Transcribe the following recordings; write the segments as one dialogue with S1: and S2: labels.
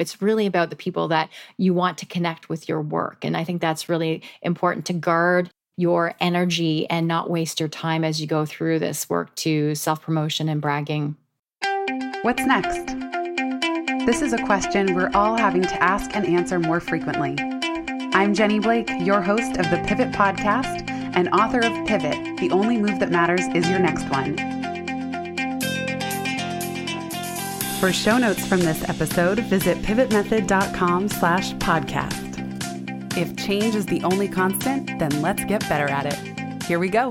S1: It's really about the people that you want to connect with your work. And I think that's really important to guard your energy and not waste your time as you go through this work to self promotion and bragging.
S2: What's next? This is a question we're all having to ask and answer more frequently. I'm Jenny Blake, your host of the Pivot Podcast and author of Pivot The Only Move That Matters Is Your Next One. For show notes from this episode, visit pivotmethod.com slash podcast. If change is the only constant, then let's get better at it. Here we go.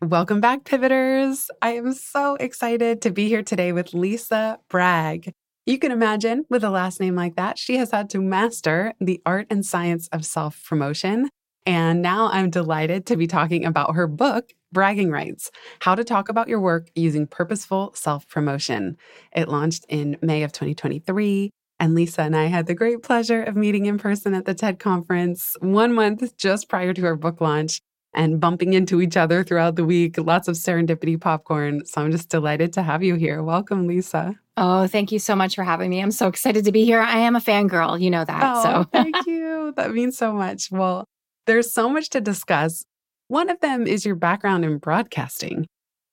S2: Welcome back, Pivoters. I am so excited to be here today with Lisa Bragg. You can imagine, with a last name like that, she has had to master the art and science of self promotion. And now I'm delighted to be talking about her book, Bragging Rights How to Talk About Your Work Using Purposeful Self Promotion. It launched in May of 2023. And Lisa and I had the great pleasure of meeting in person at the TED conference one month just prior to our book launch and bumping into each other throughout the week. Lots of serendipity popcorn. So I'm just delighted to have you here. Welcome, Lisa.
S1: Oh, thank you so much for having me. I'm so excited to be here. I am a fangirl. You know that.
S2: Oh,
S1: so
S2: thank you. That means so much. Well, there's so much to discuss. One of them is your background in broadcasting.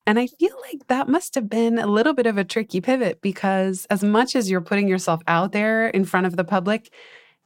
S2: And I feel like that must have been a little bit of a tricky pivot because, as much as you're putting yourself out there in front of the public,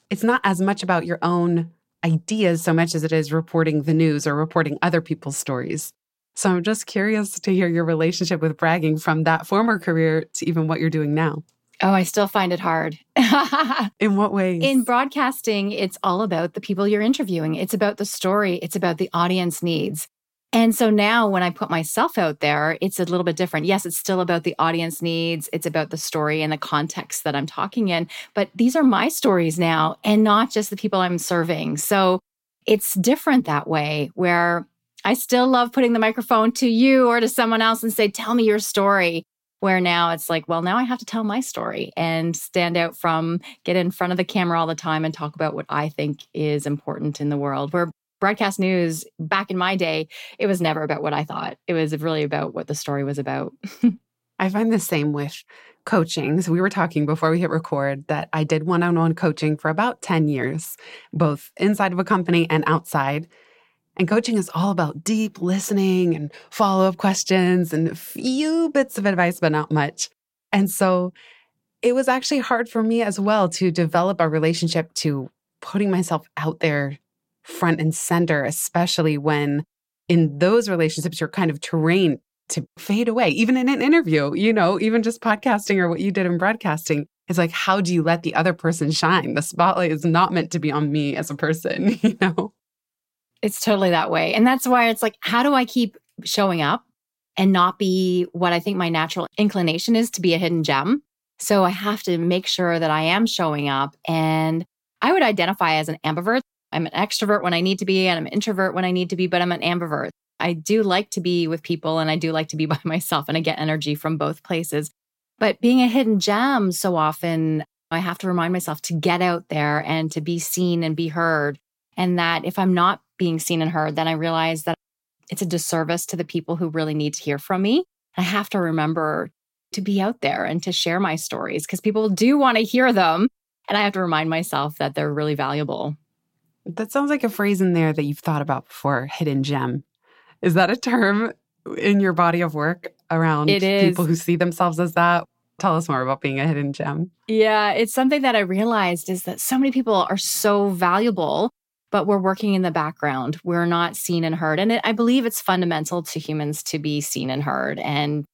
S2: it's not as much about your own ideas so much as it is reporting the news or reporting other people's stories. So I'm just curious to hear your relationship with bragging from that former career to even what you're doing now.
S1: Oh, I still find it hard.
S2: In what ways?
S1: In broadcasting, it's all about the people you're interviewing. It's about the story, it's about the audience needs. And so now when I put myself out there, it's a little bit different. Yes, it's still about the audience needs, it's about the story and the context that I'm talking in, but these are my stories now and not just the people I'm serving. So it's different that way where I still love putting the microphone to you or to someone else and say, Tell me your story. Where now it's like, well, now I have to tell my story and stand out from, get in front of the camera all the time and talk about what I think is important in the world. Where broadcast news back in my day, it was never about what I thought. It was really about what the story was about.
S2: I find the same with coaching. So we were talking before we hit record that I did one on one coaching for about 10 years, both inside of a company and outside. And coaching is all about deep listening and follow up questions and a few bits of advice, but not much. And so it was actually hard for me as well to develop a relationship to putting myself out there front and center, especially when in those relationships you're kind of trained to fade away, even in an interview, you know, even just podcasting or what you did in broadcasting. It's like, how do you let the other person shine? The spotlight is not meant to be on me as a person, you know?
S1: It's totally that way. And that's why it's like, how do I keep showing up and not be what I think my natural inclination is to be a hidden gem? So I have to make sure that I am showing up. And I would identify as an ambivert. I'm an extrovert when I need to be, and I'm an introvert when I need to be, but I'm an ambivert. I do like to be with people and I do like to be by myself, and I get energy from both places. But being a hidden gem so often, I have to remind myself to get out there and to be seen and be heard. And that if I'm not being seen and heard, then I realize that it's a disservice to the people who really need to hear from me. I have to remember to be out there and to share my stories because people do want to hear them. And I have to remind myself that they're really valuable.
S2: That sounds like a phrase in there that you've thought about before hidden gem. Is that a term in your body of work around
S1: it is.
S2: people who see themselves as that? Tell us more about being a hidden gem.
S1: Yeah, it's something that I realized is that so many people are so valuable but we're working in the background. We're not seen and heard. And it, I believe it's fundamental to humans to be seen and heard and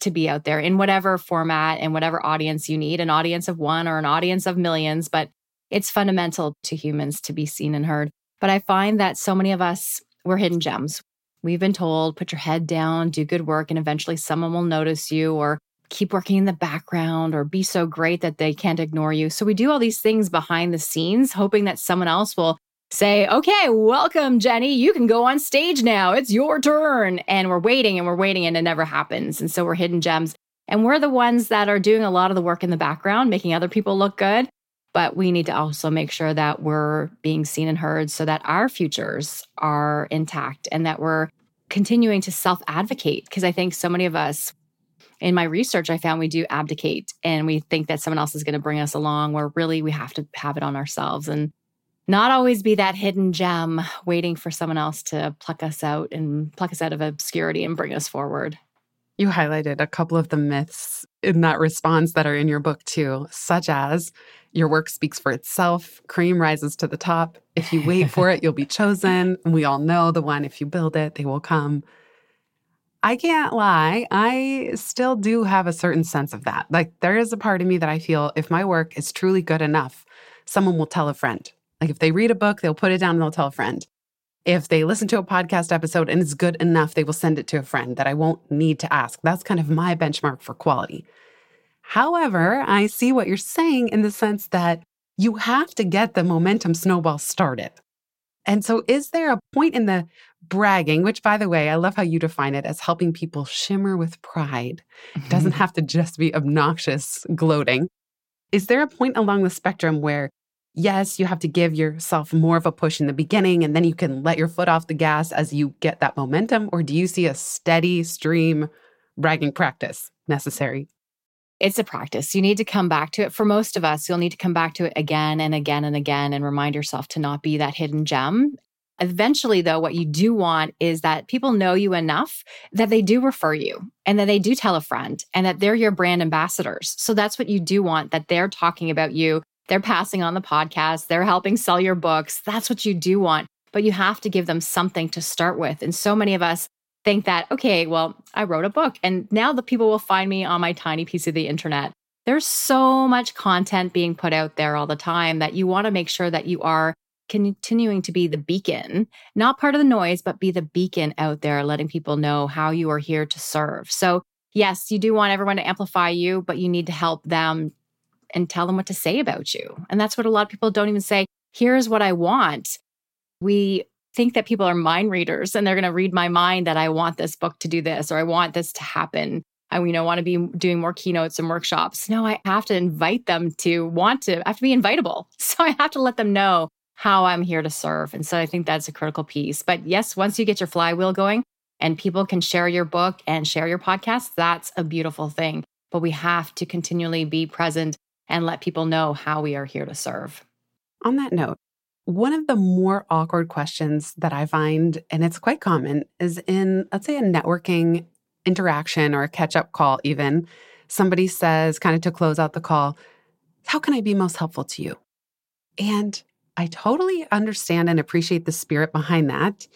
S1: to be out there in whatever format and whatever audience you need an audience of one or an audience of millions. But it's fundamental to humans to be seen and heard. But I find that so many of us, we're hidden gems. We've been told, put your head down, do good work, and eventually someone will notice you, or keep working in the background, or be so great that they can't ignore you. So we do all these things behind the scenes, hoping that someone else will say, okay, welcome, Jenny. You can go on stage now. It's your turn. And we're waiting and we're waiting and it never happens. And so we're hidden gems. And we're the ones that are doing a lot of the work in the background, making other people look good. But we need to also make sure that we're being seen and heard so that our futures are intact and that we're continuing to self advocate. Because I think so many of us, in my research, I found we do abdicate and we think that someone else is going to bring us along, where really we have to have it on ourselves and not always be that hidden gem waiting for someone else to pluck us out and pluck us out of obscurity and bring us forward.
S2: You highlighted a couple of the myths in that response that are in your book too, such as your work speaks for itself, cream rises to the top. If you wait for it, you'll be chosen. We all know the one if you build it, they will come. I can't lie, I still do have a certain sense of that. Like, there is a part of me that I feel if my work is truly good enough, someone will tell a friend. Like, if they read a book, they'll put it down and they'll tell a friend. If they listen to a podcast episode and it's good enough, they will send it to a friend that I won't need to ask. That's kind of my benchmark for quality. However, I see what you're saying in the sense that you have to get the momentum snowball started. And so, is there a point in the bragging, which, by the way, I love how you define it as helping people shimmer with pride? It doesn't have to just be obnoxious gloating. Is there a point along the spectrum where, yes, you have to give yourself more of a push in the beginning and then you can let your foot off the gas as you get that momentum? Or do you see a steady stream bragging practice necessary?
S1: It's a practice. You need to come back to it. For most of us, you'll need to come back to it again and again and again and remind yourself to not be that hidden gem. Eventually, though, what you do want is that people know you enough that they do refer you and that they do tell a friend and that they're your brand ambassadors. So that's what you do want that they're talking about you. They're passing on the podcast, they're helping sell your books. That's what you do want. But you have to give them something to start with. And so many of us think that, okay, well, I wrote a book and now the people will find me on my tiny piece of the internet. There's so much content being put out there all the time that you want to make sure that you are continuing to be the beacon, not part of the noise, but be the beacon out there, letting people know how you are here to serve. So, yes, you do want everyone to amplify you, but you need to help them and tell them what to say about you. And that's what a lot of people don't even say. Here's what I want. We think that people are mind readers and they're going to read my mind that I want this book to do this or I want this to happen. I you know want to be doing more keynotes and workshops. No, I have to invite them to want to. I have to be invitable. So I have to let them know how I'm here to serve. And so I think that's a critical piece. But yes, once you get your flywheel going and people can share your book and share your podcast, that's a beautiful thing. But we have to continually be present and let people know how we are here to serve.
S2: On that note, one of the more awkward questions that I find, and it's quite common, is in, let's say, a networking interaction or a catch up call, even. Somebody says, kind of to close out the call, How can I be most helpful to you? And I totally understand and appreciate the spirit behind that.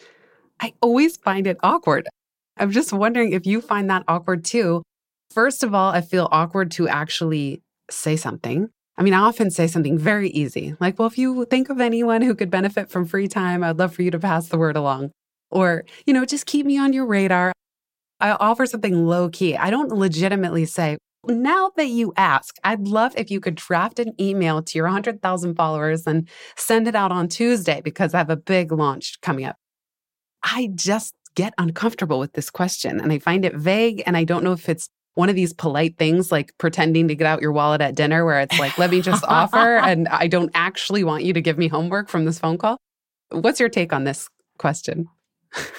S2: I always find it awkward. I'm just wondering if you find that awkward too. First of all, I feel awkward to actually say something. I mean, I often say something very easy, like, well, if you think of anyone who could benefit from free time, I'd love for you to pass the word along. Or, you know, just keep me on your radar. I offer something low key. I don't legitimately say, now that you ask, I'd love if you could draft an email to your 100,000 followers and send it out on Tuesday because I have a big launch coming up. I just get uncomfortable with this question and I find it vague. And I don't know if it's one of these polite things like pretending to get out your wallet at dinner where it's like, let me just offer and I don't actually want you to give me homework from this phone call. What's your take on this question?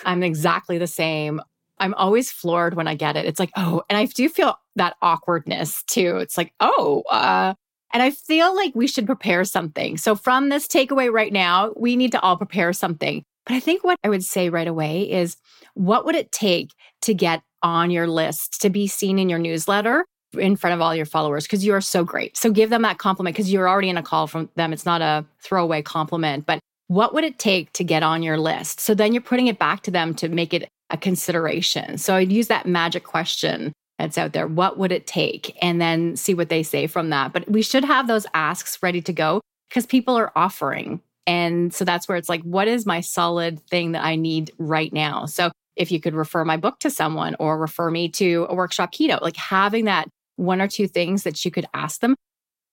S1: I'm exactly the same. I'm always floored when I get it. It's like, oh, and I do feel that awkwardness too. It's like, oh, uh, and I feel like we should prepare something. So, from this takeaway right now, we need to all prepare something. But I think what I would say right away is what would it take to get on your list, to be seen in your newsletter in front of all your followers? Because you are so great. So, give them that compliment because you're already in a call from them. It's not a throwaway compliment, but what would it take to get on your list? So then you're putting it back to them to make it a consideration. So I'd use that magic question that's out there. What would it take? And then see what they say from that. But we should have those asks ready to go because people are offering. And so that's where it's like, what is my solid thing that I need right now? So if you could refer my book to someone or refer me to a workshop keynote, like having that one or two things that you could ask them.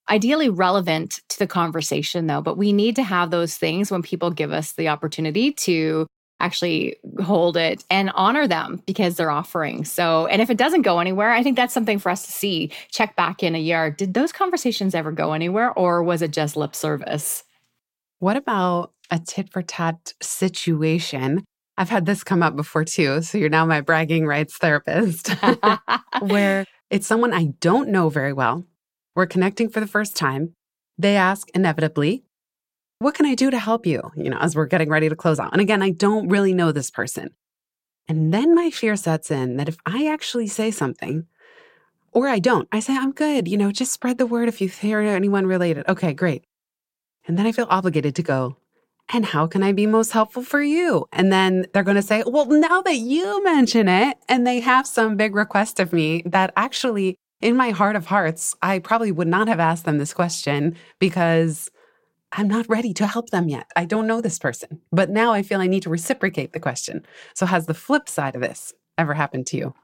S1: Ideally relevant to the conversation, though, but we need to have those things when people give us the opportunity to actually hold it and honor them because they're offering. So, and if it doesn't go anywhere, I think that's something for us to see. Check back in a year. Did those conversations ever go anywhere or was it just lip service?
S2: What about a tit for tat situation? I've had this come up before too. So you're now my bragging rights therapist, where It's someone I don't know very well. We're connecting for the first time. They ask inevitably, What can I do to help you? You know, as we're getting ready to close out. And again, I don't really know this person. And then my fear sets in that if I actually say something, or I don't, I say, I'm good, you know, just spread the word if you hear anyone related. Okay, great. And then I feel obligated to go, and how can I be most helpful for you? And then they're going to say, well, now that you mention it, and they have some big request of me that actually, in my heart of hearts, I probably would not have asked them this question because I'm not ready to help them yet. I don't know this person. But now I feel I need to reciprocate the question. So, has the flip side of this ever happened to you?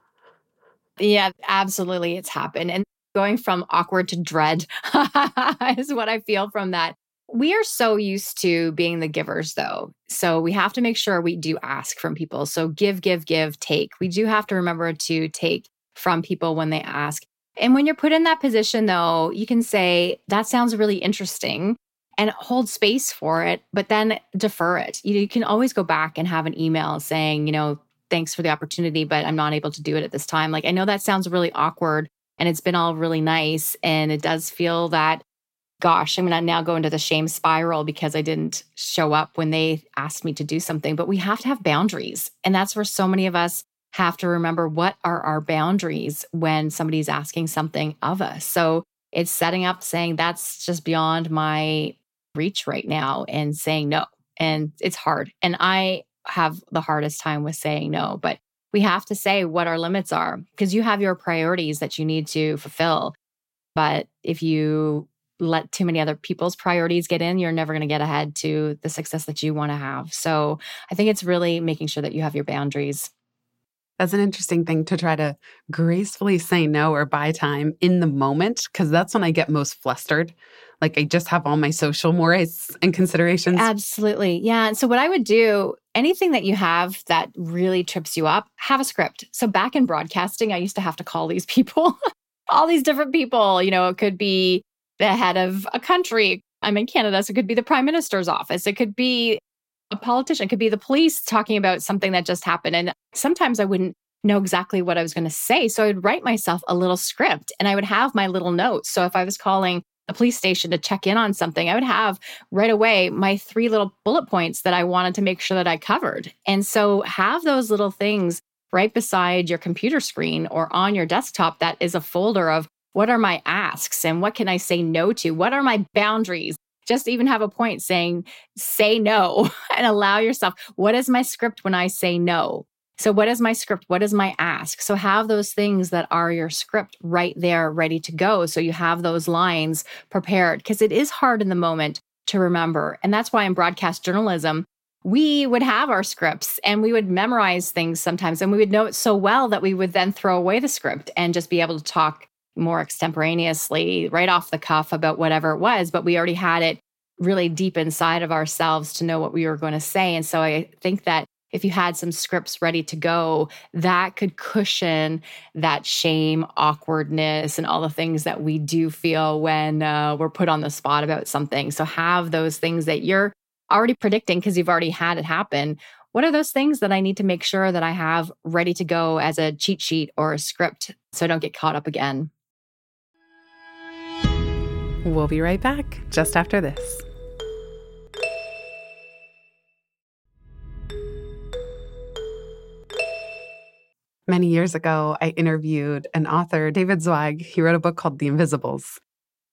S1: Yeah, absolutely. It's happened. And going from awkward to dread is what I feel from that. We are so used to being the givers, though. So we have to make sure we do ask from people. So give, give, give, take. We do have to remember to take from people when they ask. And when you're put in that position, though, you can say, that sounds really interesting and hold space for it, but then defer it. You, you can always go back and have an email saying, you know, thanks for the opportunity, but I'm not able to do it at this time. Like, I know that sounds really awkward and it's been all really nice. And it does feel that gosh, I'm going to now go into the shame spiral because I didn't show up when they asked me to do something. But we have to have boundaries. And that's where so many of us have to remember what are our boundaries when somebody's asking something of us. So it's setting up saying that's just beyond my reach right now and saying no. And it's hard. And I have the hardest time with saying no, but we have to say what our limits are because you have your priorities that you need to fulfill. But if you let too many other people's priorities get in, you're never going to get ahead to the success that you want to have. So I think it's really making sure that you have your boundaries.
S2: That's an interesting thing to try to gracefully say no or buy time in the moment, because that's when I get most flustered. Like I just have all my social mores and considerations.
S1: Absolutely. Yeah. And so what I would do, anything that you have that really trips you up, have a script. So back in broadcasting, I used to have to call these people, all these different people. You know, it could be the head of a country. I'm in Canada, so it could be the prime minister's office. It could be a politician. It could be the police talking about something that just happened. And sometimes I wouldn't know exactly what I was going to say. So I would write myself a little script and I would have my little notes. So if I was calling a police station to check in on something, I would have right away my three little bullet points that I wanted to make sure that I covered. And so have those little things right beside your computer screen or on your desktop that is a folder of what are my asks and what can I say no to? What are my boundaries? Just even have a point saying, say no and allow yourself. What is my script when I say no? So, what is my script? What is my ask? So, have those things that are your script right there, ready to go. So, you have those lines prepared because it is hard in the moment to remember. And that's why in broadcast journalism, we would have our scripts and we would memorize things sometimes and we would know it so well that we would then throw away the script and just be able to talk more extemporaneously, right off the cuff about whatever it was, but we already had it really deep inside of ourselves to know what we were going to say. And so I think that if you had some scripts ready to go, that could cushion that shame, awkwardness, and all the things that we do feel when uh, we're put on the spot about something. So have those things that you're already predicting because you've already had it happen. What are those things that I need to make sure that I have ready to go as a cheat sheet or a script so I don't get caught up again?
S2: We'll be right back just after this. Many years ago, I interviewed an author, David Zweig. He wrote a book called The Invisibles.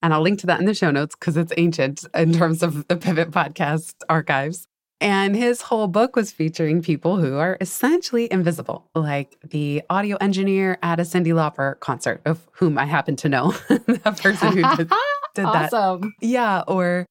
S2: And I'll link to that in the show notes because it's ancient in terms of the Pivot podcast archives. And his whole book was featuring people who are essentially invisible, like the audio engineer at a Cyndi Lauper concert, of whom I happen to know the person who did did
S1: awesome.
S2: that. Yeah. Or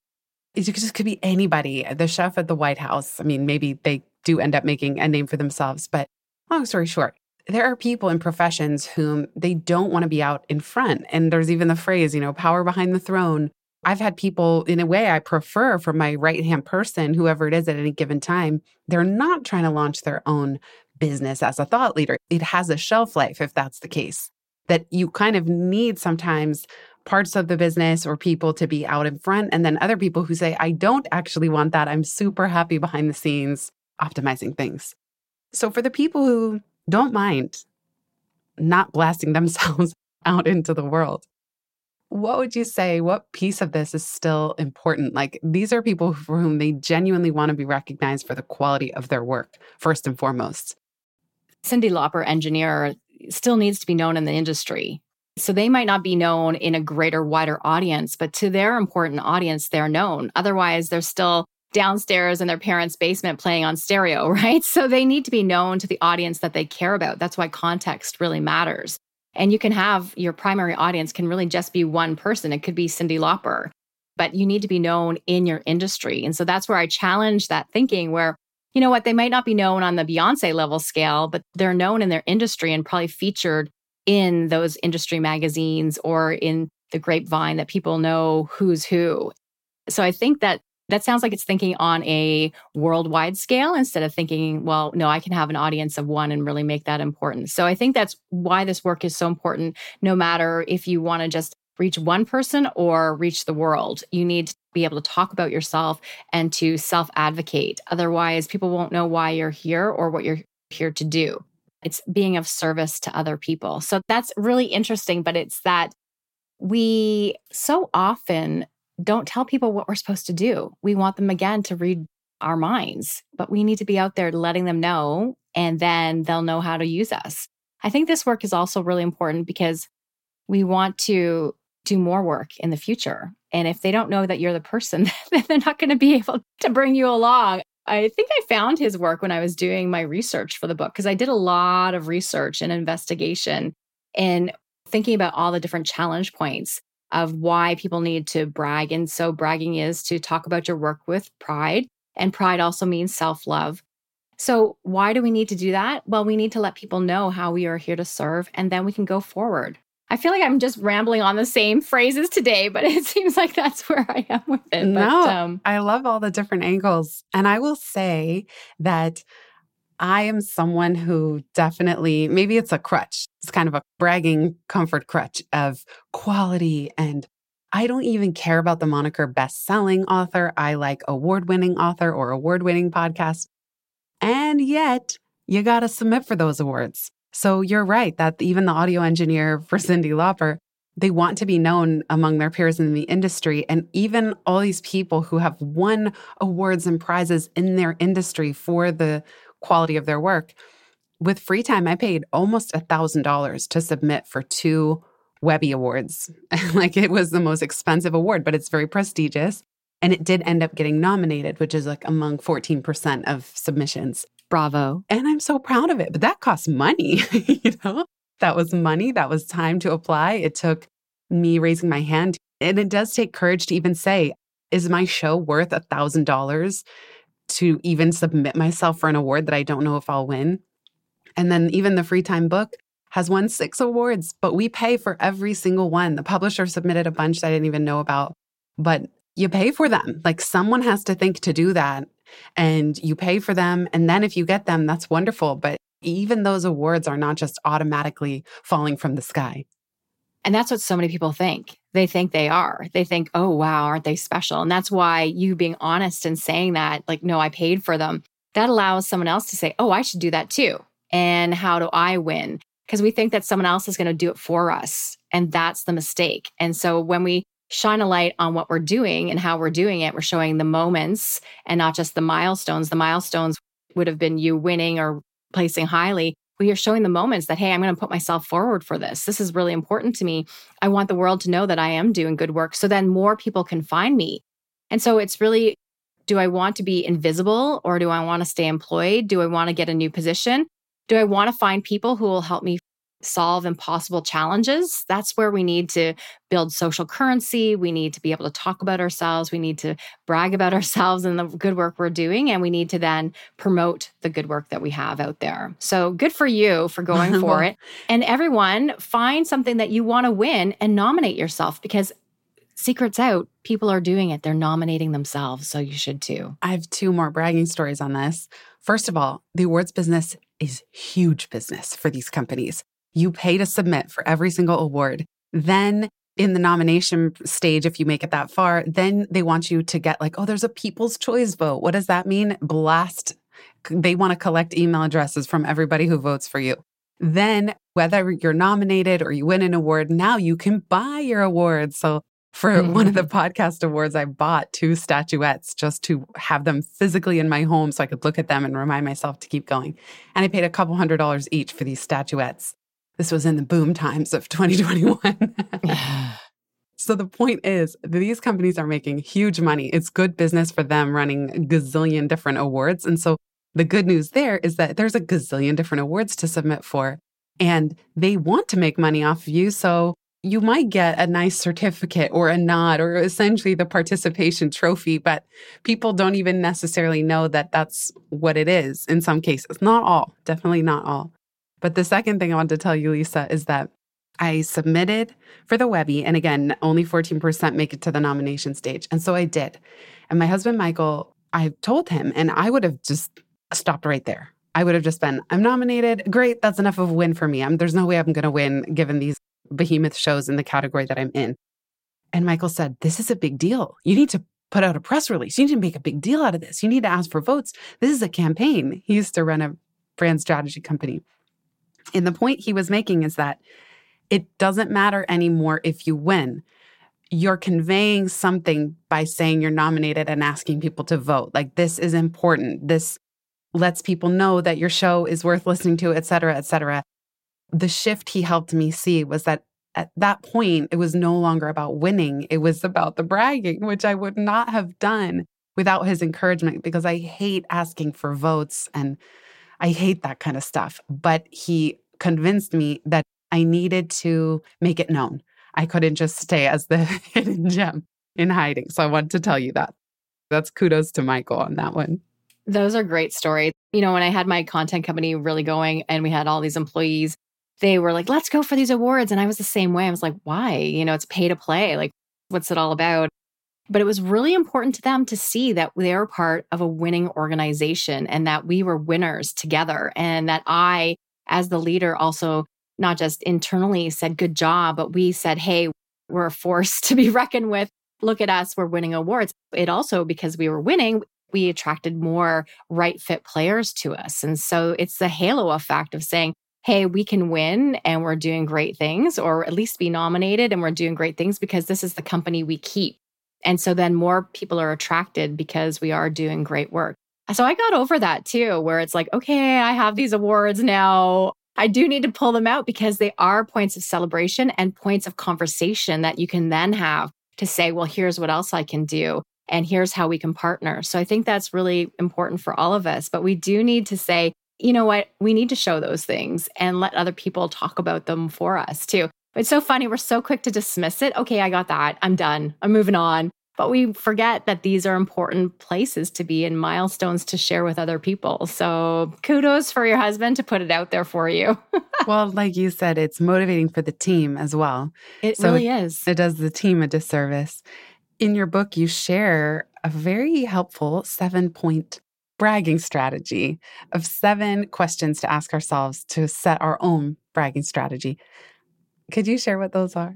S2: it just could be anybody. The chef at the White House. I mean, maybe they do end up making a name for themselves, but long story short, there are people in professions whom they don't want to be out in front. And there's even the phrase, you know, power behind the throne. I've had people, in a way, I prefer for my right hand person, whoever it is at any given time, they're not trying to launch their own business as a thought leader. It has a shelf life if that's the case. That you kind of need sometimes parts of the business or people to be out in front. And then other people who say, I don't actually want that. I'm super happy behind the scenes optimizing things. So for the people who don't mind not blasting themselves out into the world. What would you say? What piece of this is still important? Like, these are people for whom they genuinely want to be recognized for the quality of their work, first and foremost.
S1: Cyndi Lauper, engineer, still needs to be known in the industry. So they might not be known in a greater, wider audience, but to their important audience, they're known. Otherwise, they're still downstairs in their parents' basement playing on stereo, right? So they need to be known to the audience that they care about. That's why context really matters. And you can have your primary audience can really just be one person. It could be Cyndi Lauper, but you need to be known in your industry. And so that's where I challenge that thinking where, you know what, they might not be known on the Beyonce level scale, but they're known in their industry and probably featured in those industry magazines or in the grapevine that people know who's who. So I think that that sounds like it's thinking on a worldwide scale instead of thinking, well, no, I can have an audience of one and really make that important. So I think that's why this work is so important, no matter if you want to just reach one person or reach the world. You need to be able to talk about yourself and to self advocate. Otherwise, people won't know why you're here or what you're here to do. It's being of service to other people. So that's really interesting, but it's that we so often don't tell people what we're supposed to do. We want them again to read our minds, but we need to be out there letting them know, and then they'll know how to use us. I think this work is also really important because we want to do more work in the future. And if they don't know that you're the person, then they're not going to be able to bring you along. I think I found his work when I was doing my research for the book because I did a lot of research and investigation and thinking about all the different challenge points of why people need to brag. And so bragging is to talk about your work with pride. And pride also means self love. So, why do we need to do that? Well, we need to let people know how we are here to serve, and then we can go forward. I feel like I'm just rambling on the same phrases today, but it seems like that's where I am with it.
S2: No, but, um, I love all the different angles. And I will say that I am someone who definitely, maybe it's a crutch. It's kind of a bragging comfort crutch of quality. And I don't even care about the moniker best selling author. I like award winning author or award winning podcast. And yet, you got to submit for those awards. So you're right that even the audio engineer for Cyndi Lauper, they want to be known among their peers in the industry. And even all these people who have won awards and prizes in their industry for the quality of their work. With free time, I paid almost a $1,000 to submit for two Webby Awards. like it was the most expensive award, but it's very prestigious. And it did end up getting nominated, which is like among 14% of submissions.
S1: Bravo.
S2: And I'm so proud of it. But that costs money, you know? That was money, that was time to apply. It took me raising my hand. And it does take courage to even say, is my show worth a thousand dollars to even submit myself for an award that I don't know if I'll win. And then even the free time book has won six awards, but we pay for every single one. The publisher submitted a bunch that I didn't even know about, but you pay for them. Like someone has to think to do that and you pay for them. And then if you get them, that's wonderful. But even those awards are not just automatically falling from the sky.
S1: And that's what so many people think. They think they are. They think, oh, wow, aren't they special? And that's why you being honest and saying that, like, no, I paid for them, that allows someone else to say, oh, I should do that too. And how do I win? Because we think that someone else is going to do it for us. And that's the mistake. And so when we shine a light on what we're doing and how we're doing it, we're showing the moments and not just the milestones. The milestones would have been you winning or placing highly we are showing the moments that, hey, I'm going to put myself forward for this. This is really important to me. I want the world to know that I am doing good work so then more people can find me. And so it's really do I want to be invisible or do I want to stay employed? Do I want to get a new position? Do I want to find people who will help me solve impossible challenges. That's where we need to build social currency. We need to be able to talk about ourselves. We need to brag about ourselves and the good work we're doing. And we need to then promote the good work that we have out there. So good for you for going for it. And everyone, find something that you want to win and nominate yourself because secrets out, people are doing it. They're nominating themselves. So you should too.
S2: I have two more bragging stories on this. First of all, the awards business is huge business for these companies. You pay to submit for every single award. Then in the nomination stage, if you make it that far, then they want you to get like, oh, there's a people's choice vote. What does that mean? Blast. They want to collect email addresses from everybody who votes for you. Then whether you're nominated or you win an award, now you can buy your award. So for mm-hmm. one of the podcast awards, I bought two statuettes just to have them physically in my home so I could look at them and remind myself to keep going. And I paid a couple hundred dollars each for these statuettes. This was in the boom times of 2021. so the point is, these companies are making huge money. It's good business for them running a gazillion different awards. And so the good news there is that there's a gazillion different awards to submit for, and they want to make money off of you. So you might get a nice certificate or a nod or essentially the participation trophy, but people don't even necessarily know that that's what it is in some cases. Not all, definitely not all. But the second thing I wanted to tell you, Lisa, is that I submitted for the Webby, and again, only 14% make it to the nomination stage. And so I did. And my husband, Michael, I told him, and I would have just stopped right there. I would have just been, I'm nominated. Great. That's enough of a win for me. I'm, there's no way I'm going to win given these behemoth shows in the category that I'm in. And Michael said, This is a big deal. You need to put out a press release. You need to make a big deal out of this. You need to ask for votes. This is a campaign. He used to run a brand strategy company. And the point he was making is that it doesn't matter anymore if you win. You're conveying something by saying you're nominated and asking people to vote. Like, this is important. This lets people know that your show is worth listening to, et cetera, et cetera the shift he helped me see was that at that point, it was no longer about winning. It was about the bragging, which I would not have done without his encouragement because I hate asking for votes and I hate that kind of stuff. But he convinced me that I needed to make it known. I couldn't just stay as the hidden gem in hiding. So I wanted to tell you that. That's kudos to Michael on that one.
S1: Those are great stories. You know, when I had my content company really going and we had all these employees, they were like, let's go for these awards. And I was the same way. I was like, why? You know, it's pay to play. Like, what's it all about? But it was really important to them to see that they were part of a winning organization and that we were winners together. And that I, as the leader, also not just internally said, good job, but we said, hey, we're a force to be reckoned with. Look at us, we're winning awards. It also, because we were winning, we attracted more right fit players to us. And so it's the halo effect of saying, hey, we can win and we're doing great things, or at least be nominated and we're doing great things because this is the company we keep. And so then more people are attracted because we are doing great work. So I got over that too, where it's like, okay, I have these awards now. I do need to pull them out because they are points of celebration and points of conversation that you can then have to say, well, here's what else I can do. And here's how we can partner. So I think that's really important for all of us. But we do need to say, you know what? We need to show those things and let other people talk about them for us too. It's so funny. We're so quick to dismiss it. Okay, I got that. I'm done. I'm moving on. But we forget that these are important places to be and milestones to share with other people. So kudos for your husband to put it out there for you.
S2: well, like you said, it's motivating for the team as well.
S1: It so really is.
S2: It does the team a disservice. In your book, you share a very helpful seven point bragging strategy of seven questions to ask ourselves to set our own bragging strategy. Could you share what those are?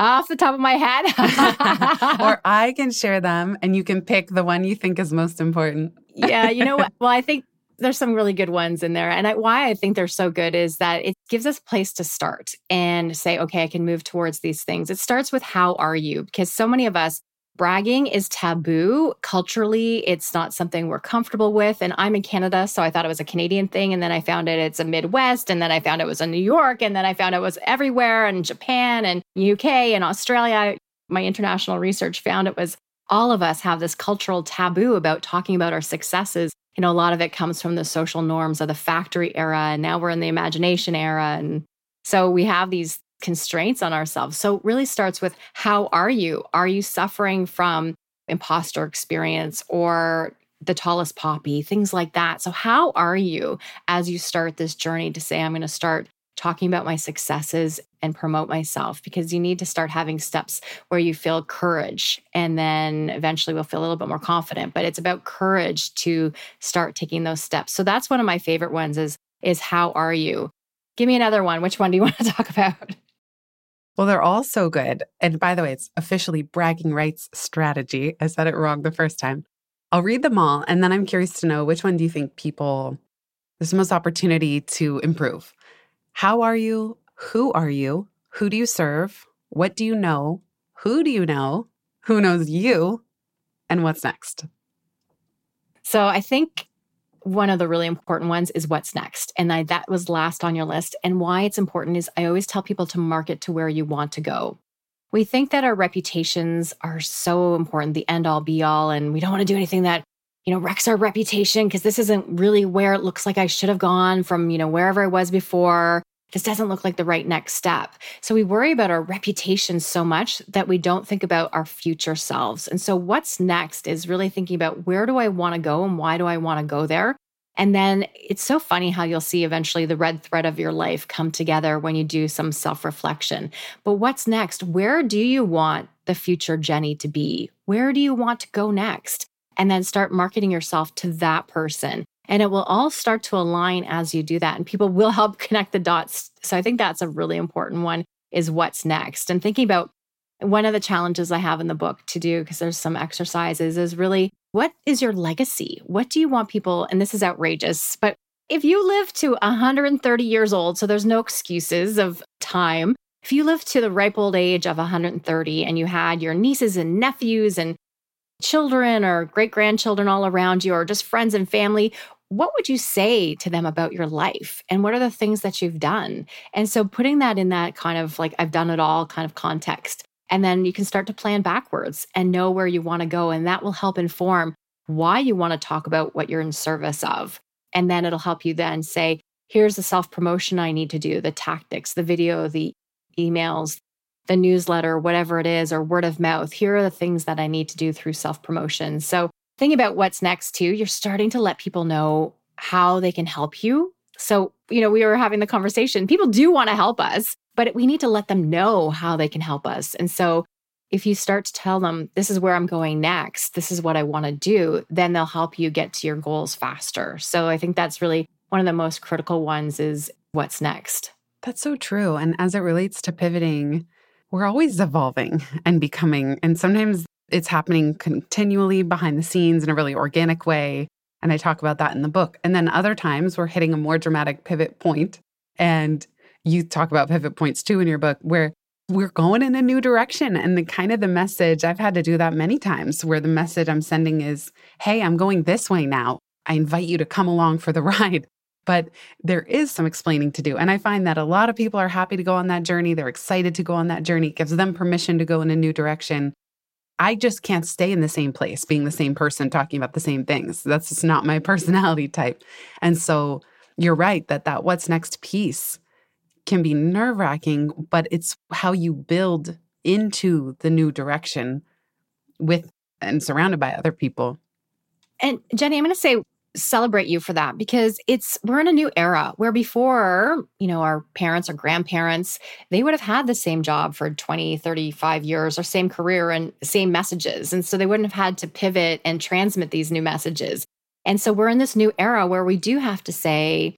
S1: Off the top of my head.
S2: or I can share them and you can pick the one you think is most important.
S1: yeah, you know what? Well, I think there's some really good ones in there. And I, why I think they're so good is that it gives us place to start and say, okay, I can move towards these things. It starts with how are you? Because so many of us bragging is taboo. Culturally it's not something we're comfortable with and i'm in canada so i thought it was a canadian thing and then i found it it's a midwest and then i found it was in new york and then i found it was everywhere and japan and uk and australia. My international research found it was all of us have this cultural taboo about talking about our successes. You know a lot of it comes from the social norms of the factory era and now we're in the imagination era and so we have these constraints on ourselves. So it really starts with how are you? Are you suffering from imposter experience or the tallest poppy, things like that. So, how are you as you start this journey to say, I'm going to start talking about my successes and promote myself? Because you need to start having steps where you feel courage and then eventually we'll feel a little bit more confident. But it's about courage to start taking those steps. So, that's one of my favorite ones is, is how are you? Give me another one. Which one do you want to talk about?
S2: Well, they're all so good. And by the way, it's officially bragging rights strategy. I said it wrong the first time. I'll read them all, and then I'm curious to know which one do you think people there's the most opportunity to improve. How are you? Who are you? Who do you serve? What do you know? Who do you know? Who knows you? And what's next?
S1: So I think one of the really important ones is what's next. And I, that was last on your list. And why it's important is I always tell people to market to where you want to go. We think that our reputations are so important, the end all be all, and we don't want to do anything that, you know, wrecks our reputation because this isn't really where it looks like I should have gone from, you know, wherever I was before. This doesn't look like the right next step. So we worry about our reputation so much that we don't think about our future selves. And so what's next is really thinking about where do I want to go and why do I want to go there? And then it's so funny how you'll see eventually the red thread of your life come together when you do some self reflection. But what's next? Where do you want the future Jenny to be? Where do you want to go next? And then start marketing yourself to that person. And it will all start to align as you do that. And people will help connect the dots. So I think that's a really important one is what's next. And thinking about one of the challenges I have in the book to do, because there's some exercises, is really what is your legacy? What do you want people? And this is outrageous, but if you live to 130 years old, so there's no excuses of time. If you live to the ripe old age of 130 and you had your nieces and nephews and children or great grandchildren all around you, or just friends and family, what would you say to them about your life? And what are the things that you've done? And so putting that in that kind of like, I've done it all kind of context and then you can start to plan backwards and know where you want to go. And that will help inform why you want to talk about what you're in service of. And then it'll help you then say, here's the self promotion I need to do, the tactics, the video, the emails, the newsletter, whatever it is, or word of mouth. Here are the things that I need to do through self promotion. So, think about what's next too. You're starting to let people know how they can help you. So, you know, we were having the conversation. People do want to help us but we need to let them know how they can help us. And so if you start to tell them, this is where I'm going next, this is what I want to do, then they'll help you get to your goals faster. So I think that's really one of the most critical ones is what's next.
S2: That's so true. And as it relates to pivoting, we're always evolving and becoming. And sometimes it's happening continually behind the scenes in a really organic way. And I talk about that in the book. And then other times we're hitting a more dramatic pivot point and you talk about pivot points too in your book where we're going in a new direction and the kind of the message I've had to do that many times where the message I'm sending is hey I'm going this way now I invite you to come along for the ride but there is some explaining to do and I find that a lot of people are happy to go on that journey they're excited to go on that journey it gives them permission to go in a new direction I just can't stay in the same place being the same person talking about the same things that's just not my personality type and so you're right that that what's next piece can be nerve wracking, but it's how you build into the new direction with and surrounded by other people.
S1: And Jenny, I'm going to say celebrate you for that because it's we're in a new era where before you know our parents or grandparents they would have had the same job for 20 35 years or same career and same messages. And so they wouldn't have had to pivot and transmit these new messages. And so we're in this new era where we do have to say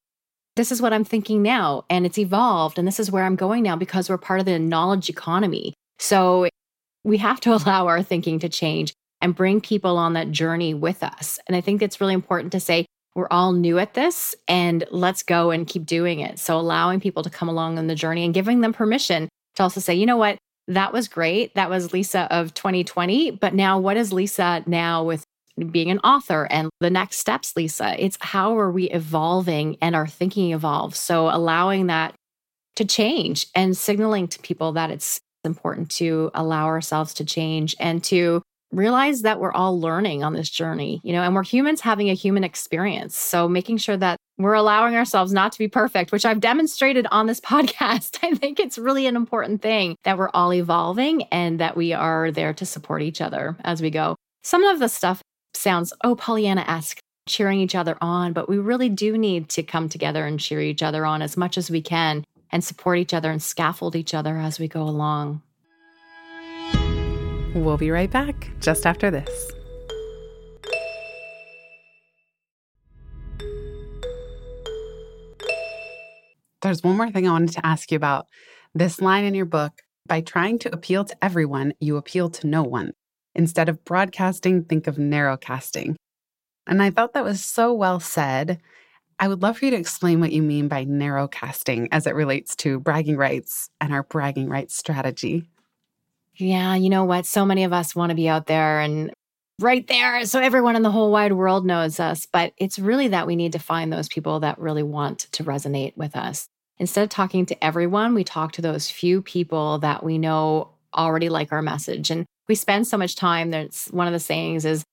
S1: this is what I'm thinking now, and it's evolved, and this is where I'm going now because we're part of the knowledge economy. So we have to allow our thinking to change and bring people on that journey with us. And I think it's really important to say, we're all new at this and let's go and keep doing it. So allowing people to come along on the journey and giving them permission to also say, you know what, that was great. That was Lisa of 2020. But now, what is Lisa now with being an author and the next steps, Lisa. It's how are we evolving and our thinking evolves. So allowing that to change and signaling to people that it's important to allow ourselves to change and to realize that we're all learning on this journey, you know, and we're humans having a human experience. So making sure that we're allowing ourselves not to be perfect, which I've demonstrated on this podcast. I think it's really an important thing that we're all evolving and that we are there to support each other as we go. Some of the stuff sounds, oh, Pollyanna esque, cheering each other on, but we really do need to come together and cheer each other on as much as we can and support each other and scaffold each other as we go along.
S2: We'll be right back just after this. There's one more thing I wanted to ask you about. This line in your book by trying to appeal to everyone, you appeal to no one. Instead of broadcasting, think of narrowcasting. And I thought that was so well said. I would love for you to explain what you mean by narrowcasting as it relates to bragging rights and our bragging rights strategy.
S1: Yeah, you know what? So many of us want to be out there and right there. So everyone in the whole wide world knows us. But it's really that we need to find those people that really want to resonate with us. Instead of talking to everyone, we talk to those few people that we know already like our message. And we spend so much time. That's one of the sayings is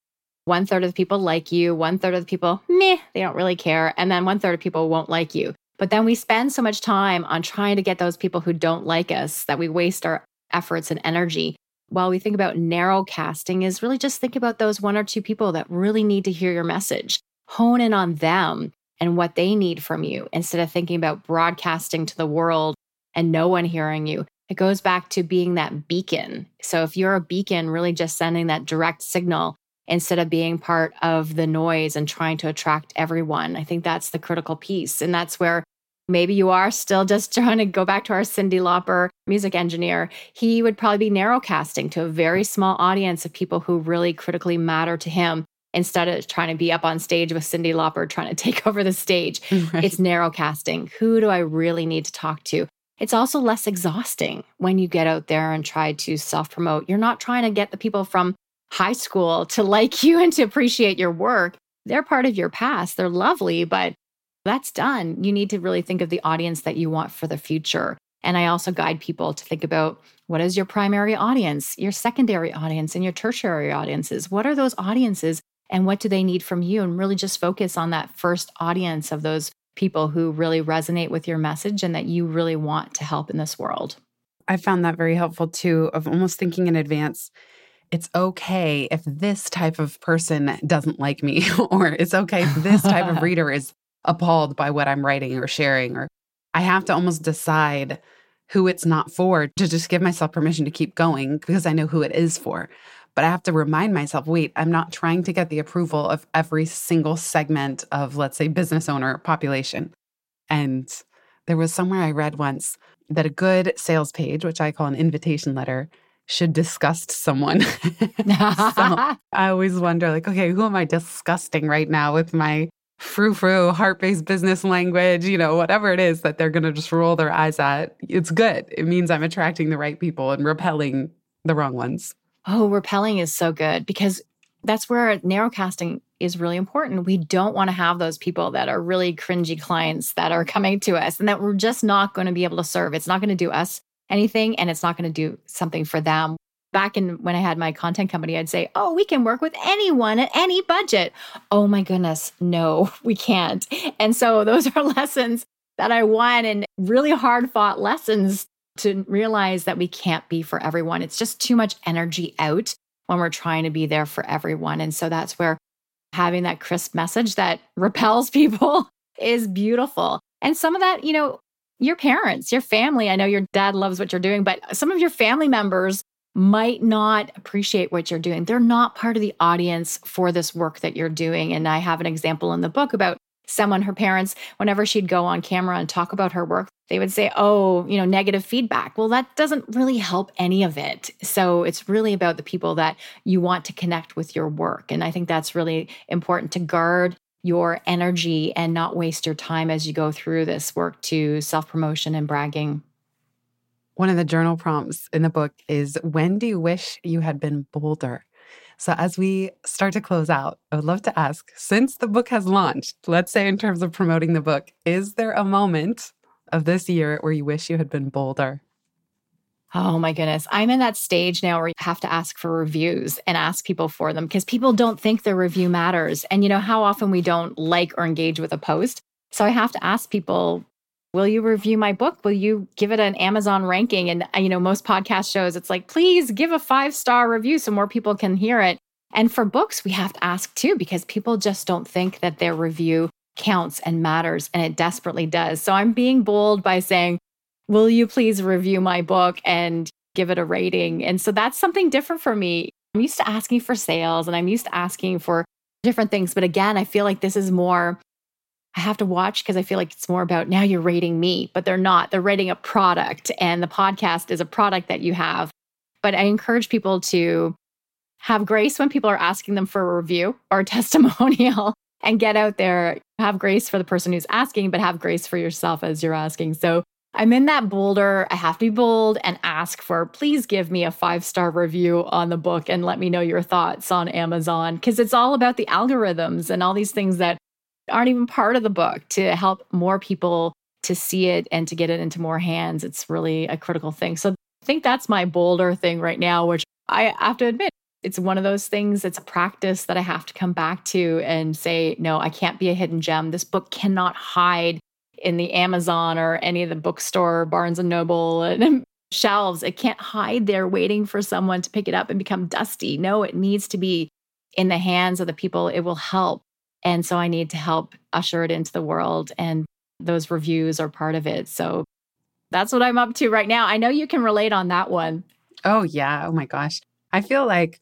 S1: one third of the people like you, one third of the people, meh, they don't really care. And then one third of people won't like you. But then we spend so much time on trying to get those people who don't like us that we waste our efforts and energy. While we think about narrow casting, is really just think about those one or two people that really need to hear your message. Hone in on them and what they need from you instead of thinking about broadcasting to the world and no one hearing you. It goes back to being that beacon. So if you're a beacon, really just sending that direct signal instead of being part of the noise and trying to attract everyone, I think that's the critical piece. And that's where maybe you are still just trying to go back to our Cyndi Lauper music engineer. He would probably be narrowcasting to a very small audience of people who really critically matter to him instead of trying to be up on stage with Cyndi Lauper trying to take over the stage. Right. It's narrowcasting. Who do I really need to talk to? It's also less exhausting when you get out there and try to self promote. You're not trying to get the people from high school to like you and to appreciate your work. They're part of your past. They're lovely, but that's done. You need to really think of the audience that you want for the future. And I also guide people to think about what is your primary audience, your secondary audience, and your tertiary audiences. What are those audiences and what do they need from you? And really just focus on that first audience of those people who really resonate with your message and that you really want to help in this world.
S2: I found that very helpful too, of almost thinking in advance. It's okay if this type of person doesn't like me, or it's okay if this type of reader is appalled by what I'm writing or sharing, or I have to almost decide who it's not for to just give myself permission to keep going because I know who it is for. But I have to remind myself wait, I'm not trying to get the approval of every single segment of, let's say, business owner population. And there was somewhere I read once that a good sales page, which I call an invitation letter, should disgust someone. so I always wonder, like, okay, who am I disgusting right now with my frou frou, heart based business language, you know, whatever it is that they're going to just roll their eyes at? It's good. It means I'm attracting the right people and repelling the wrong ones.
S1: Oh, repelling is so good because that's where narrowcasting is really important. We don't want to have those people that are really cringy clients that are coming to us and that we're just not going to be able to serve. It's not going to do us anything and it's not going to do something for them. Back in when I had my content company, I'd say, Oh, we can work with anyone at any budget. Oh my goodness, no, we can't. And so those are lessons that I won and really hard fought lessons to realize that we can't be for everyone. It's just too much energy out when we're trying to be there for everyone. And so that's where having that crisp message that repels people is beautiful. And some of that, you know, your parents, your family, I know your dad loves what you're doing, but some of your family members might not appreciate what you're doing. They're not part of the audience for this work that you're doing. And I have an example in the book about someone, her parents, whenever she'd go on camera and talk about her work, they would say, oh, you know, negative feedback. Well, that doesn't really help any of it. So it's really about the people that you want to connect with your work. And I think that's really important to guard your energy and not waste your time as you go through this work to self promotion and bragging.
S2: One of the journal prompts in the book is When do you wish you had been bolder? So, as we start to close out, I would love to ask since the book has launched, let's say in terms of promoting the book, is there a moment of this year where you wish you had been bolder?
S1: Oh my goodness. I'm in that stage now where you have to ask for reviews and ask people for them because people don't think their review matters. And you know how often we don't like or engage with a post. So I have to ask people, will you review my book? Will you give it an Amazon ranking? And, uh, you know, most podcast shows, it's like, please give a five star review so more people can hear it. And for books, we have to ask too, because people just don't think that their review counts and matters. And it desperately does. So I'm being bold by saying, will you please review my book and give it a rating? And so that's something different for me. I'm used to asking for sales and I'm used to asking for different things. But again, I feel like this is more I have to watch because I feel like it's more about now you're rating me, but they're not. They're rating a product, and the podcast is a product that you have. But I encourage people to have grace when people are asking them for a review or a testimonial and get out there. Have grace for the person who's asking, but have grace for yourself as you're asking. So I'm in that boulder. I have to be bold and ask for please give me a five star review on the book and let me know your thoughts on Amazon because it's all about the algorithms and all these things that aren't even part of the book to help more people to see it and to get it into more hands. It's really a critical thing. So I think that's my bolder thing right now, which I have to admit, it's one of those things, it's a practice that I have to come back to and say, no, I can't be a hidden gem. This book cannot hide in the Amazon or any of the bookstore, Barnes and Noble and shelves. It can't hide there waiting for someone to pick it up and become dusty. No, it needs to be in the hands of the people it will help. And so I need to help usher it into the world. And those reviews are part of it. So that's what I'm up to right now. I know you can relate on that one.
S2: Oh, yeah. Oh, my gosh. I feel like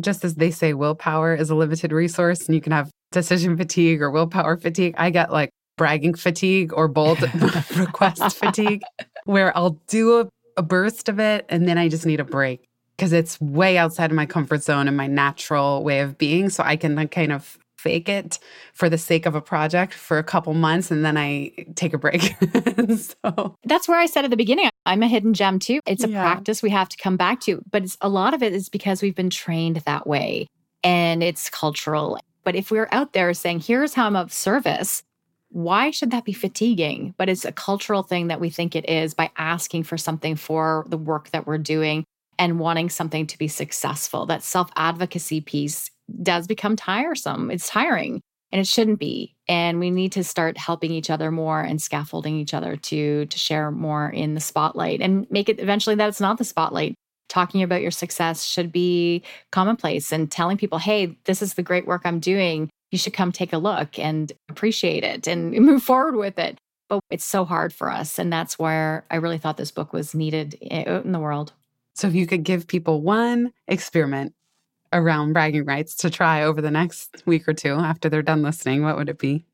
S2: just as they say, willpower is a limited resource and you can have decision fatigue or willpower fatigue. I get like bragging fatigue or bold request fatigue, where I'll do a, a burst of it and then I just need a break because it's way outside of my comfort zone and my natural way of being. So I can like kind of fake it for the sake of a project for a couple months and then I take a break.
S1: so that's where I said at the beginning, I'm a hidden gem too. It's a yeah. practice we have to come back to, but it's a lot of it is because we've been trained that way and it's cultural. But if we're out there saying, here's how I'm of service, why should that be fatiguing? But it's a cultural thing that we think it is by asking for something for the work that we're doing and wanting something to be successful. That self advocacy piece does become tiresome. It's tiring and it shouldn't be. And we need to start helping each other more and scaffolding each other to to share more in the spotlight and make it eventually that it's not the spotlight. Talking about your success should be commonplace and telling people, hey, this is the great work I'm doing you should come take a look and appreciate it and move forward with it. But it's so hard for us. And that's where I really thought this book was needed out in the world.
S2: So, if you could give people one experiment around bragging rights to try over the next week or two after they're done listening, what would it be?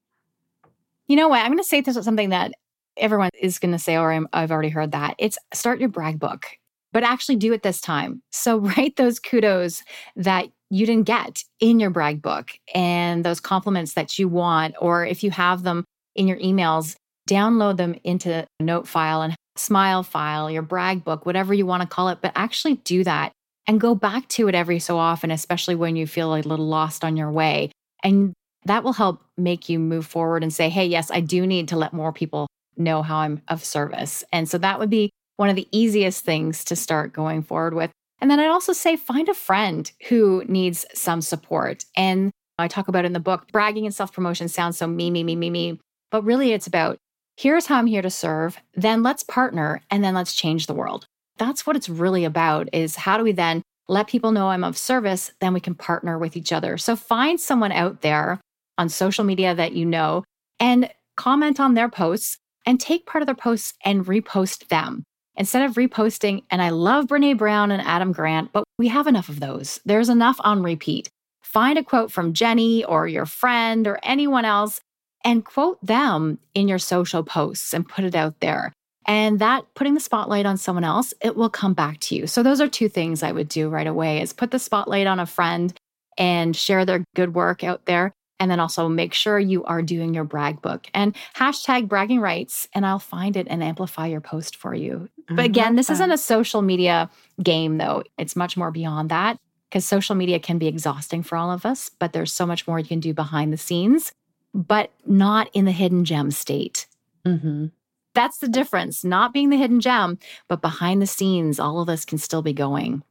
S1: You know what? I'm going to say this is something that everyone is going to say, oh, or i have already heard that. It's start your brag book, but actually do it this time. So, write those kudos that you didn't get in your brag book and those compliments that you want, or if you have them in your emails, download them into a note file and smile file, your brag book, whatever you want to call it, but actually do that and go back to it every so often, especially when you feel a little lost on your way. And that will help make you move forward and say, hey, yes, I do need to let more people know how I'm of service. And so that would be one of the easiest things to start going forward with. And then I'd also say find a friend who needs some support. And I talk about in the book, bragging and self promotion sounds so me, me, me, me, me. But really, it's about here's how I'm here to serve. Then let's partner and then let's change the world. That's what it's really about is how do we then let people know I'm of service? Then we can partner with each other. So find someone out there on social media that you know and comment on their posts and take part of their posts and repost them instead of reposting, and I love Brene Brown and Adam Grant, but we have enough of those. There's enough on repeat. Find a quote from Jenny or your friend or anyone else and quote them in your social posts and put it out there. And that putting the spotlight on someone else, it will come back to you. So those are two things I would do right away is put the spotlight on a friend and share their good work out there and then also make sure you are doing your brag book and hashtag bragging rights, and I'll find it and amplify your post for you. But again, this is isn't a social media game, though. It's much more beyond that because social media can be exhausting for all of us, but there's so much more you can do behind the scenes, but not in the hidden gem state. Mm-hmm. That's the difference, not being the hidden gem, but behind the scenes, all of us can still be going.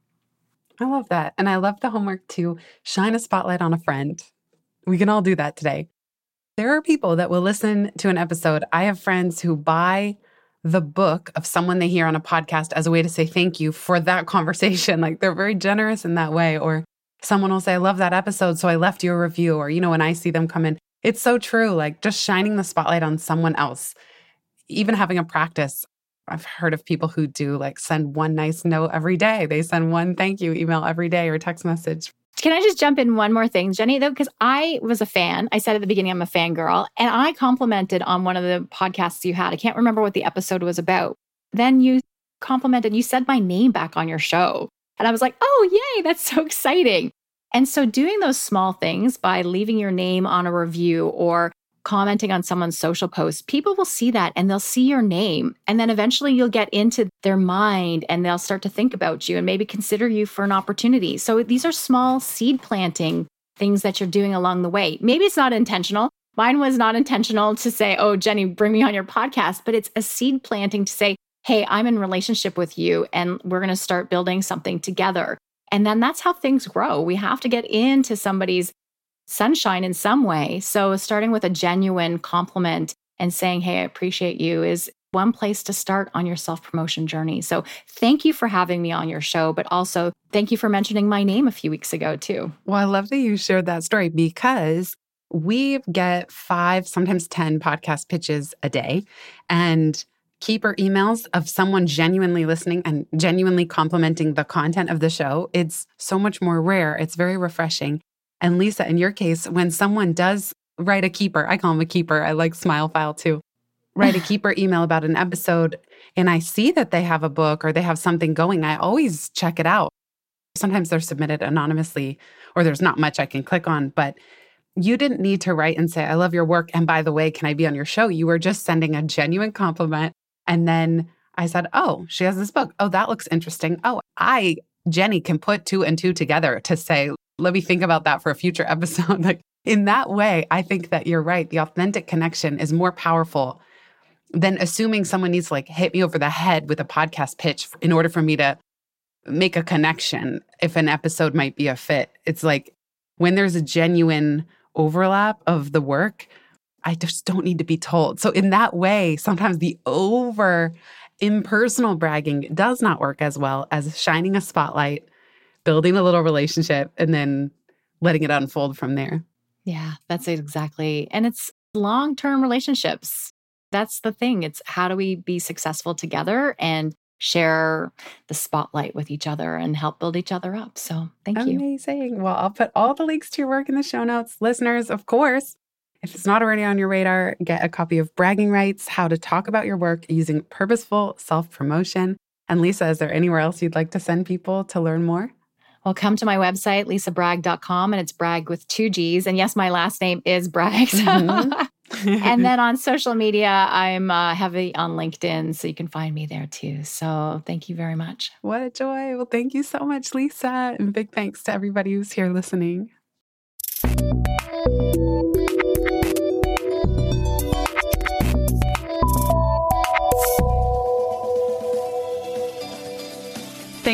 S2: I love that. And I love the homework to shine a spotlight on a friend we can all do that today. There are people that will listen to an episode. I have friends who buy the book of someone they hear on a podcast as a way to say thank you for that conversation. Like they're very generous in that way. Or someone will say, I love that episode. So I left you a review. Or, you know, when I see them come in, it's so true. Like just shining the spotlight on someone else, even having a practice. I've heard of people who do like send one nice note every day. They send one thank you email every day or text message
S1: can I just jump in one more thing, Jenny, though? Because I was a fan. I said at the beginning, I'm a fangirl. And I complimented on one of the podcasts you had. I can't remember what the episode was about. Then you complimented, you said my name back on your show. And I was like, oh, yay, that's so exciting. And so, doing those small things by leaving your name on a review or commenting on someone's social post, people will see that and they'll see your name. And then eventually you'll get into their mind and they'll start to think about you and maybe consider you for an opportunity. So these are small seed planting things that you're doing along the way. Maybe it's not intentional. Mine was not intentional to say, oh, Jenny, bring me on your podcast, but it's a seed planting to say, hey, I'm in relationship with you and we're going to start building something together. And then that's how things grow. We have to get into somebody's sunshine in some way. So, starting with a genuine compliment and saying, Hey, I appreciate you is one place to start on your self promotion journey. So, thank you for having me on your show, but also thank you for mentioning my name a few weeks ago, too.
S2: Well, I love that you shared that story because we get five, sometimes 10 podcast pitches a day. And keeper emails of someone genuinely listening and genuinely complimenting the content of the show, it's so much more rare. It's very refreshing. And Lisa, in your case, when someone does write a keeper, I call him a keeper, I like Smile File too, write a keeper email about an episode, and I see that they have a book or they have something going, I always check it out. Sometimes they're submitted anonymously or there's not much I can click on, but you didn't need to write and say, I love your work. And by the way, can I be on your show? You were just sending a genuine compliment. And then I said, Oh, she has this book. Oh, that looks interesting. Oh, I, Jenny, can put two and two together to say, let me think about that for a future episode. like in that way, I think that you're right. The authentic connection is more powerful than assuming someone needs to like hit me over the head with a podcast pitch in order for me to make a connection if an episode might be a fit. It's like when there's a genuine overlap of the work, I just don't need to be told. So, in that way, sometimes the over impersonal bragging does not work as well as shining a spotlight building a little relationship and then letting it unfold from there.
S1: Yeah, that's exactly. And it's long term relationships. That's the thing. It's how do we be successful together and share the spotlight with each other and help build each other up. So thank
S2: Amazing.
S1: you.
S2: Amazing. Well, I'll put all the links to your work in the show notes. Listeners, of course, if it's not already on your radar, get a copy of Bragging Rights How to Talk About Your Work Using Purposeful Self Promotion. And Lisa, is there anywhere else you'd like to send people to learn more?
S1: Well, come to my website, lisabragg.com, and it's bragg with two G's. And yes, my last name is Bragg. Mm-hmm. and then on social media, I'm uh, heavy on LinkedIn, so you can find me there too. So thank you very much.
S2: What a joy. Well, thank you so much, Lisa. And big thanks to everybody who's here listening.